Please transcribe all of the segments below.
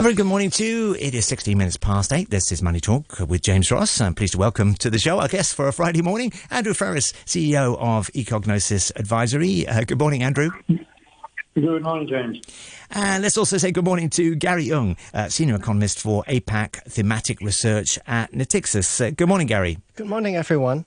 A very good morning to you. It is 16 minutes past eight. This is Money Talk with James Ross. I'm pleased to welcome to the show our guest for a Friday morning, Andrew Freris, CEO of Ecognosis Advisory. Uh, good morning, Andrew. Good morning, James. And let's also say good morning to Gary Ng, uh, Senior Economist for APAC Thematic Research at Natixis. Uh, good morning, Gary. Good morning, everyone.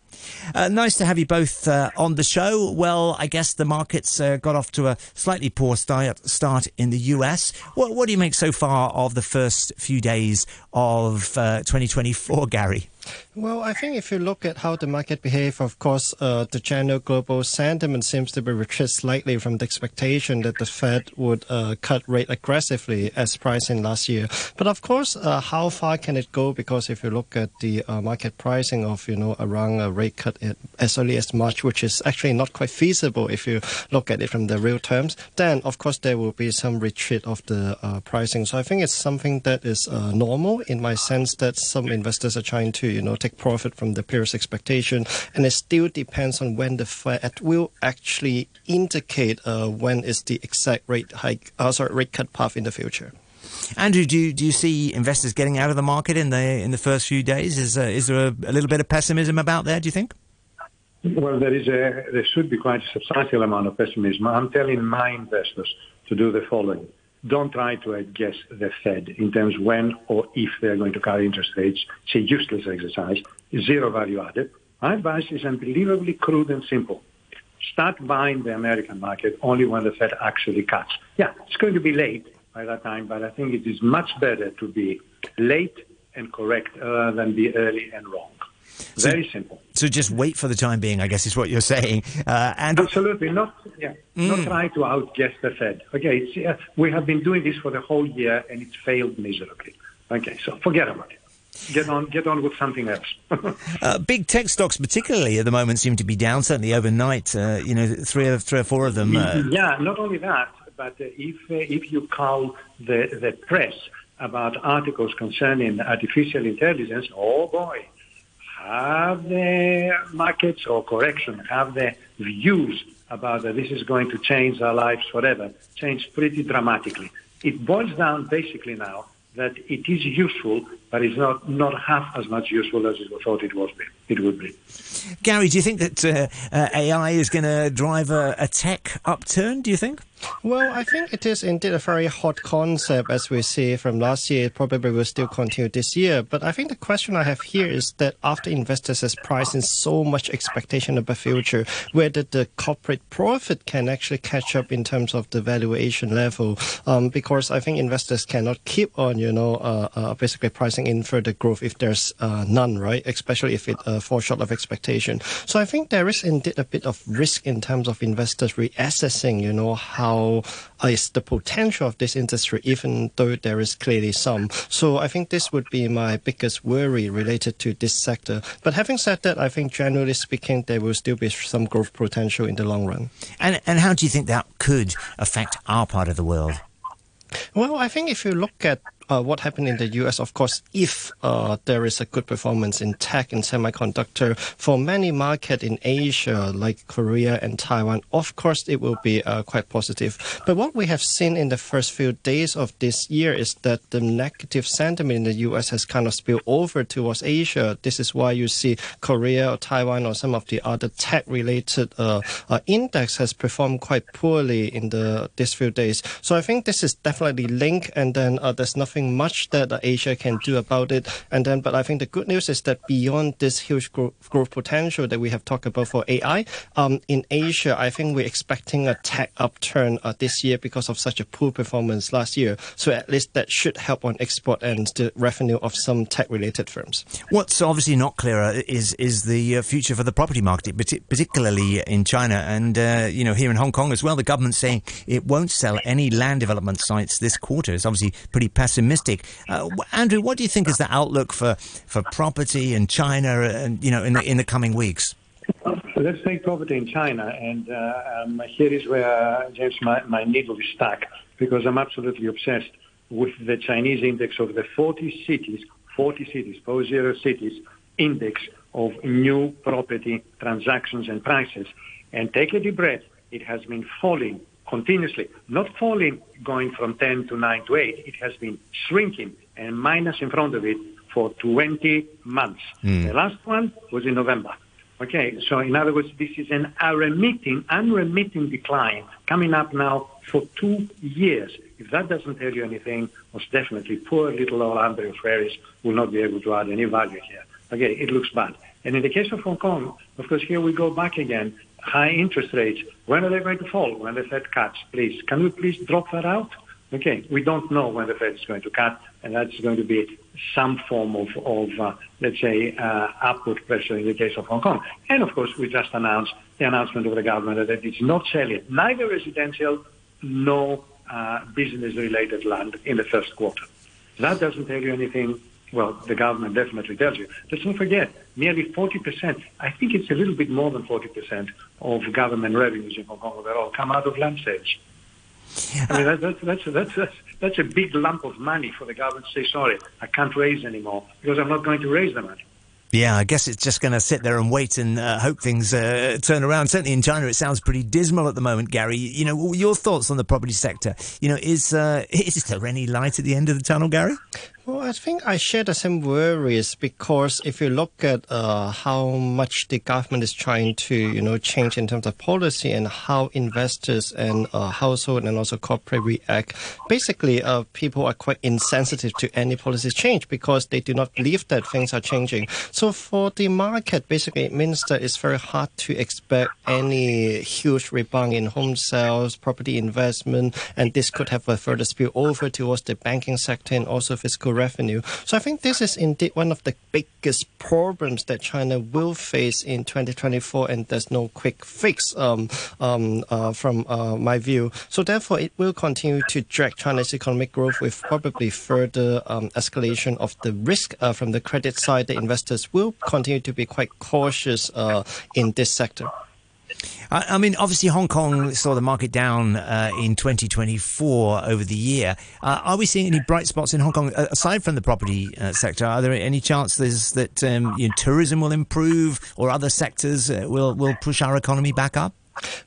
Uh, nice to have you both uh, on the show. Well, I guess the markets uh, got off to a slightly poor start, start in the US. What, what, do you make so far of the first few days of uh, 2024, Gary? Well, I think if you look at how the market behaved, of course, uh, the general global sentiment seems to be retreated slightly from the expectation that the Fed would uh, cut rate aggressively as pricing last year. But of course, uh, how far can it go? Because if you look at the uh, market pricing of, you know, around a rate cut as early as March, which is actually not quite feasible if you look at it from the real terms, then of course there will be some retreat of the uh, pricing. So I think it's something that is uh, normal in my sense that some investors are trying to, you know, take profit from the previous expectation, and it still depends on when the Fed will actually indicate uh, when is the exact rate hike, uh, sorry, rate cut path in the future. Andrew, do you, do you see investors getting out of the market in the in the first few days? Is uh, is there a, a, little bit of pessimism about there? Do you think? Well, there is a there should be quite a substantial amount of pessimism. I'm telling my investors to do the following: don't try to guess the Fed in terms when or if they're going to cut interest rates. It's a useless exercise. Zero value added. My advice is unbelievably crude and simple. Start buying the American market only when the Fed actually cuts. Yeah, it's going to be late by that time, but I think it is much better to be late and correct uh, than be early and wrong. So, Very simple. So just wait for the time being, I guess, is what you're saying. Uh, and absolutely not. Yeah, mm. not try to outguess the Fed. Okay, uh, we have been doing this for the whole year, and it's failed miserably. Okay, so forget about it. Get on, get on with something else. uh, big tech stocks, particularly at the moment, seem to be down. Certainly overnight, uh, you know, three or three or four of them. Uh, yeah, not only that, but uh, if uh, if you call the the press about articles concerning artificial intelligence, oh boy, have the markets or correction, have the views about that this is going to change our lives forever, change pretty dramatically. It boils down basically now that it is useful, but it's not, not half as much useful as we thought it was it would be. Gary, do you think that uh, uh, AI is going to drive a, a tech upturn? Do you think? Well, I think it is indeed a very hot concept as we see from last year. It probably will still continue this year. But I think the question I have here is that after investors has priced in so much expectation of the future, whether the corporate profit can actually catch up in terms of the valuation level. Um, because I think investors cannot keep on, you know, uh, uh, basically pricing in further growth if there's uh, none, right? Especially if it uh, falls short of expectation. So I think there is indeed a bit of risk in terms of investors reassessing, you know, how how is the potential of this industry, even though there is clearly some. So I think this would be my biggest worry related to this sector. But having said that, I think generally speaking, there will still be some growth potential in the long run. And, and how do you think that could affect our part of the world? Well, I think if you look at uh, what happened in the US, of course, if uh, there is a good performance in tech and semiconductor for many markets in Asia, like Korea and Taiwan, of course, it will be uh, quite positive. But what we have seen in the first few days of this year is that the negative sentiment in the US has kind of spilled over towards Asia. This is why you see Korea or Taiwan or some of the other tech-related uh, uh, index has performed quite poorly in the these few days. So I think this is definitely linked, and then uh, there's nothing nothing much that Asia can do about it. And then, but I think the good news is that beyond this huge growth, potential that we have talked about for AI, um, in Asia, I think we're expecting a tech upturn uh, this year because of such a poor performance last year. So at least that should help on export and the revenue of some tech-related firms. What's obviously not clearer is is the uh, future for the property market, particularly in China and uh, you know here in Hong Kong as well. The government saying it won't sell any land development sites this quarter. It's obviously pretty pessimistic optimistic. Uh, Andrew, what do you think is the outlook for, for property in China and you know in the in the coming weeks? Let's take property in China, and uh, um, here is where James my, my needle is stuck because I'm absolutely obsessed with the Chinese index of the 40 cities, 40 cities, 40 cities index of new property transactions and prices. And take a deep breath. It has been falling continuously, not falling, going from 10 to 9 to 8. It has been shrinking and minus in front of it for 20 months. Mm. The last one was in November. Okay, so in other words, this is an unremitting, unremitting decline coming up now for two years. If that doesn't tell you anything, most definitely poor little Orlando Freris will not be able to add any value here. Okay, it looks bad. And in the case of Hong Kong, of course, here we go back again. High interest rates. When are they going to fall? When the Fed cuts, please. Can we please drop that out? Okay, we don't know when the Fed is going to cut, and that's going to be some form of, of uh, let's say, uh, upward pressure in the case of Hong Kong. And of course, we just announced the announcement of the government that it's not selling neither residential nor uh, business-related land in the first quarter. That doesn't tell you anything. Well, the government definitely tells you. Let's not forget, nearly 40%, I think it's a little bit more than 40% of government revenues in Hong Kong overall come out of land sales. I mean, that's, that's, that's, that's, that's a big lump of money for the government to say, sorry, I can't raise anymore because I'm not going to raise the money. Yeah, I guess it's just going to sit there and wait and uh, hope things uh, turn around. Certainly in China, it sounds pretty dismal at the moment, Gary. You know, your thoughts on the property sector. You know, is uh, is there any light at the end of the tunnel, Gary? Well, I think I share the same worries because if you look at uh, how much the government is trying to, you know, change in terms of policy and how investors and uh, household and also corporate react, basically, uh, people are quite insensitive to any policy change because they do not believe that things are changing. So for the market, basically, it means that it's very hard to expect any huge rebound in home sales, property investment, and this could have a further spill over towards the banking sector and also fiscal revenue. So I think this is indeed one of the biggest problems that China will face in 2024, and there's no quick fix um, um, uh, from uh, my view. So therefore, it will continue to drag China's economic growth with probably further um, escalation of the risk uh, from the credit side. The investors will continue to be quite cautious uh, in this sector. I, I, mean, obviously, Hong Kong saw the market down uh, in 2024 over the year. Uh, are we seeing any bright spots in Hong Kong aside from the property uh, sector? Are there any chances that um, you know, tourism will improve or other sectors uh, will will push our economy back up?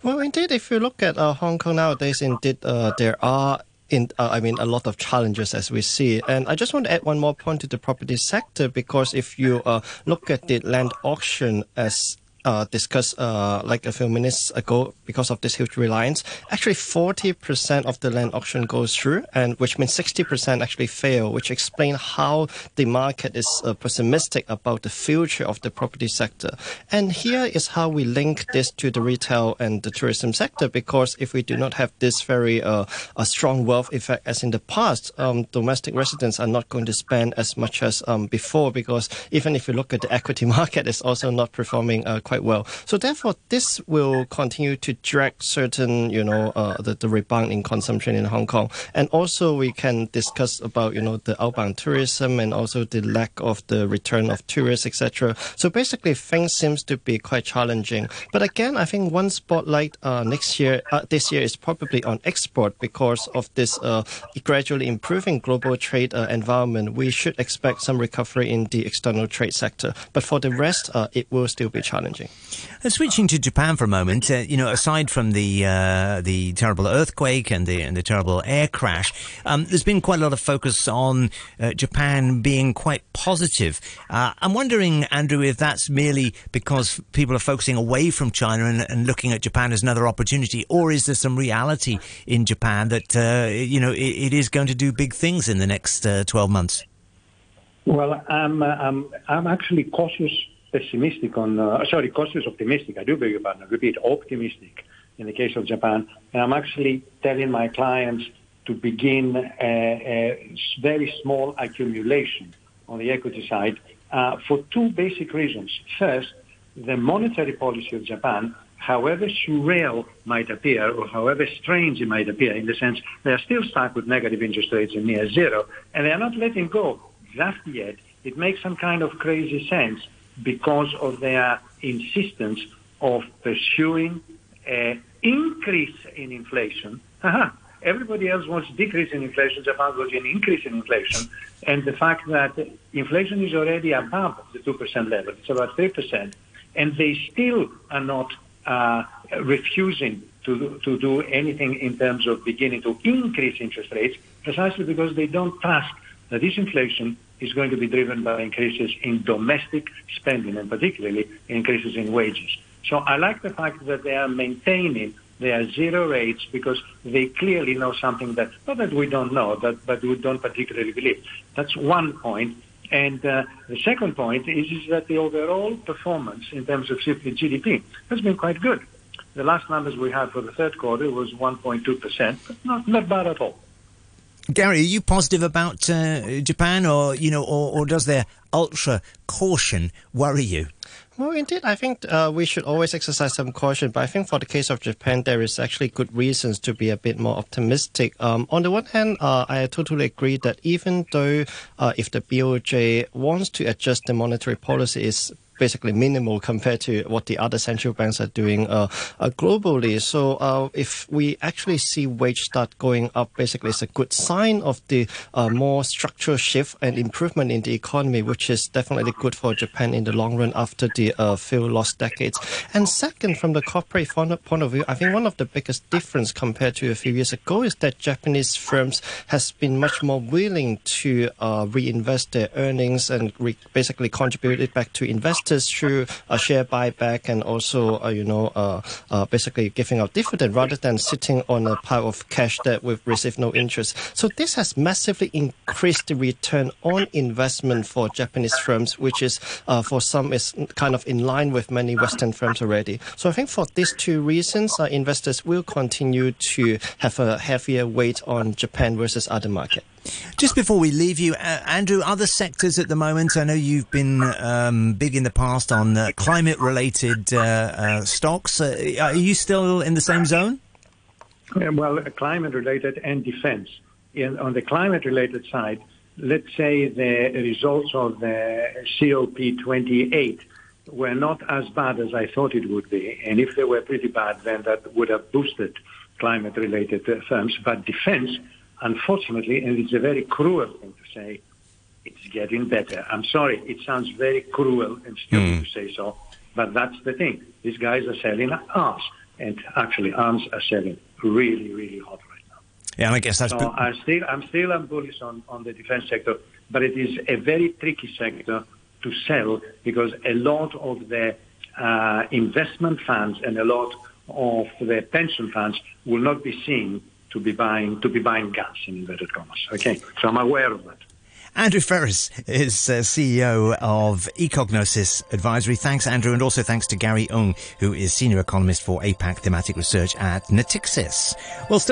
Well, indeed, if you look at uh, Hong Kong nowadays, indeed, uh, there are in, uh, I mean, a lot of challenges as we see. And I just want to add one more point to the property sector because if you uh, look at the land auction as uh, discussed uh, like a few minutes ago because of this huge reliance. Actually, 40% of the land auction goes through, and which means 60% actually fail, which explains how the market is uh, pessimistic about the future of the property sector. And here is how we link this to the retail and the tourism sector, because if we do not have this very uh, a strong wealth effect as in the past, um, domestic residents are not going to spend as much as um, before, because even if you look at the equity market, it's also not performing uh, quite quite well. So therefore, this will continue to drag certain, you know, uh, the, the rebound in consumption in Hong Kong. And also we can discuss about, you know, the outbound tourism and also the lack of the return of tourists, etc. So basically, things seems to be quite challenging. But again, I think one spotlight uh, next year, uh, this year is probably on export because of this uh, gradually improving global trade uh, environment. We should expect some recovery in the external trade sector. But for the rest, uh, it will still be challenging. Uh, switching to Japan for a moment, uh, you know, aside from the uh, the terrible earthquake and the and the terrible air crash, um, there's been quite a lot of focus on uh, Japan being quite positive. Uh, I'm wondering, Andrew, if that's merely because people are focusing away from China and, and, looking at Japan as another opportunity, or is there some reality in Japan that uh, you know it, it is going to do big things in the next 12 months? Well, I'm I'm I'm actually cautious pessimistic on, uh, sorry, cautious optimistic. I do beg your pardon. repeat, optimistic in the case of Japan. And I'm actually telling my clients to begin a, a very small accumulation on the equity side uh, for two basic reasons. First, the monetary policy of Japan, however surreal might appear or however strange it might appear, in the sense they are still stuck with negative interest rates and near zero, and they are not letting go just yet. It makes some kind of crazy sense because of their insistence of pursuing an increase in inflation. Everybody else wants decrease in inflation. Japan wants an increase in inflation. And the fact that inflation is already above the 2% level, it's about 3%, and they still are not uh, refusing to, to do anything in terms of beginning to increase interest rates precisely because they don't trust that this inflation is going to be driven by increases in domestic spending and particularly increases in wages. So I like the fact that they are maintaining their zero rates because they clearly know something that, not that we don't know, that, but we don't particularly believe. That's one point. And uh, the second point is, is that the overall performance in terms of simply GDP has been quite good. The last numbers we had for the third quarter was 1.2%, but not, not bad at all. Gary, are you positive about uh, Japan, or you know, or, or, does their ultra caution worry you? Well, indeed, I think uh, we should always exercise some caution. But I think for the case of Japan, there is actually good reasons to be a bit more optimistic. Um, on the one hand, uh, I totally agree that even though uh, if the BOJ wants to adjust the monetary policy, is basically minimal compared to what the other central banks are doing uh, uh, globally. So uh, if we actually see wage start going up, basically it's a good sign of the uh, more structural shift and improvement in the economy, which is definitely good for Japan in the long run after the uh, few lost decades. And second, from the corporate point of view, I think one of the biggest difference compared to a few years ago is that Japanese firms has been much more willing to uh, reinvest their earnings and re- basically contribute it back to investors investors through a share buyback and also, uh, you know, uh, uh, basically giving out dividend rather than sitting on a pile of cash that we've received no interest. So this has massively increased the return on investment for Japanese firms, which is uh, for some is kind of in line with many Western firms already. So I think for these two reasons, uh, investors will continue to have a heavier weight on Japan versus other markets. Just before we leave you, uh, Andrew, other sectors at the moment, I know you've been um, big in the past on uh, climate related uh, uh stocks. Uh, are you still in the same zone? Well, climate related and defense. On the climate related side, let's say the results of the COP28 were not as bad as I thought it would be. And if they were pretty bad, then that would have boosted climate related uh, firms. But defense unfortunately, and it's a very cruel thing to say, it's getting better. I'm sorry, it sounds very cruel and stupid mm. to say so, but that's the thing. These guys are selling arms, and actually arms are selling really, really hot right now. Yeah, I guess that's. So I'm still, I'm still I'm bullish on, on the defense sector, but it is a very tricky sector to sell because a lot of the uh, investment funds and a lot of the pension funds will not be seeing to be buying to be buying gas in inverted commas. Okay, so I'm aware of that. Andrew Freris is uh, CEO of Ecognosis Advisory. Thanks, Andrew, and also thanks to Gary Ng, who is Senior Economist for APAC Thematic Research at Natixis. Well, still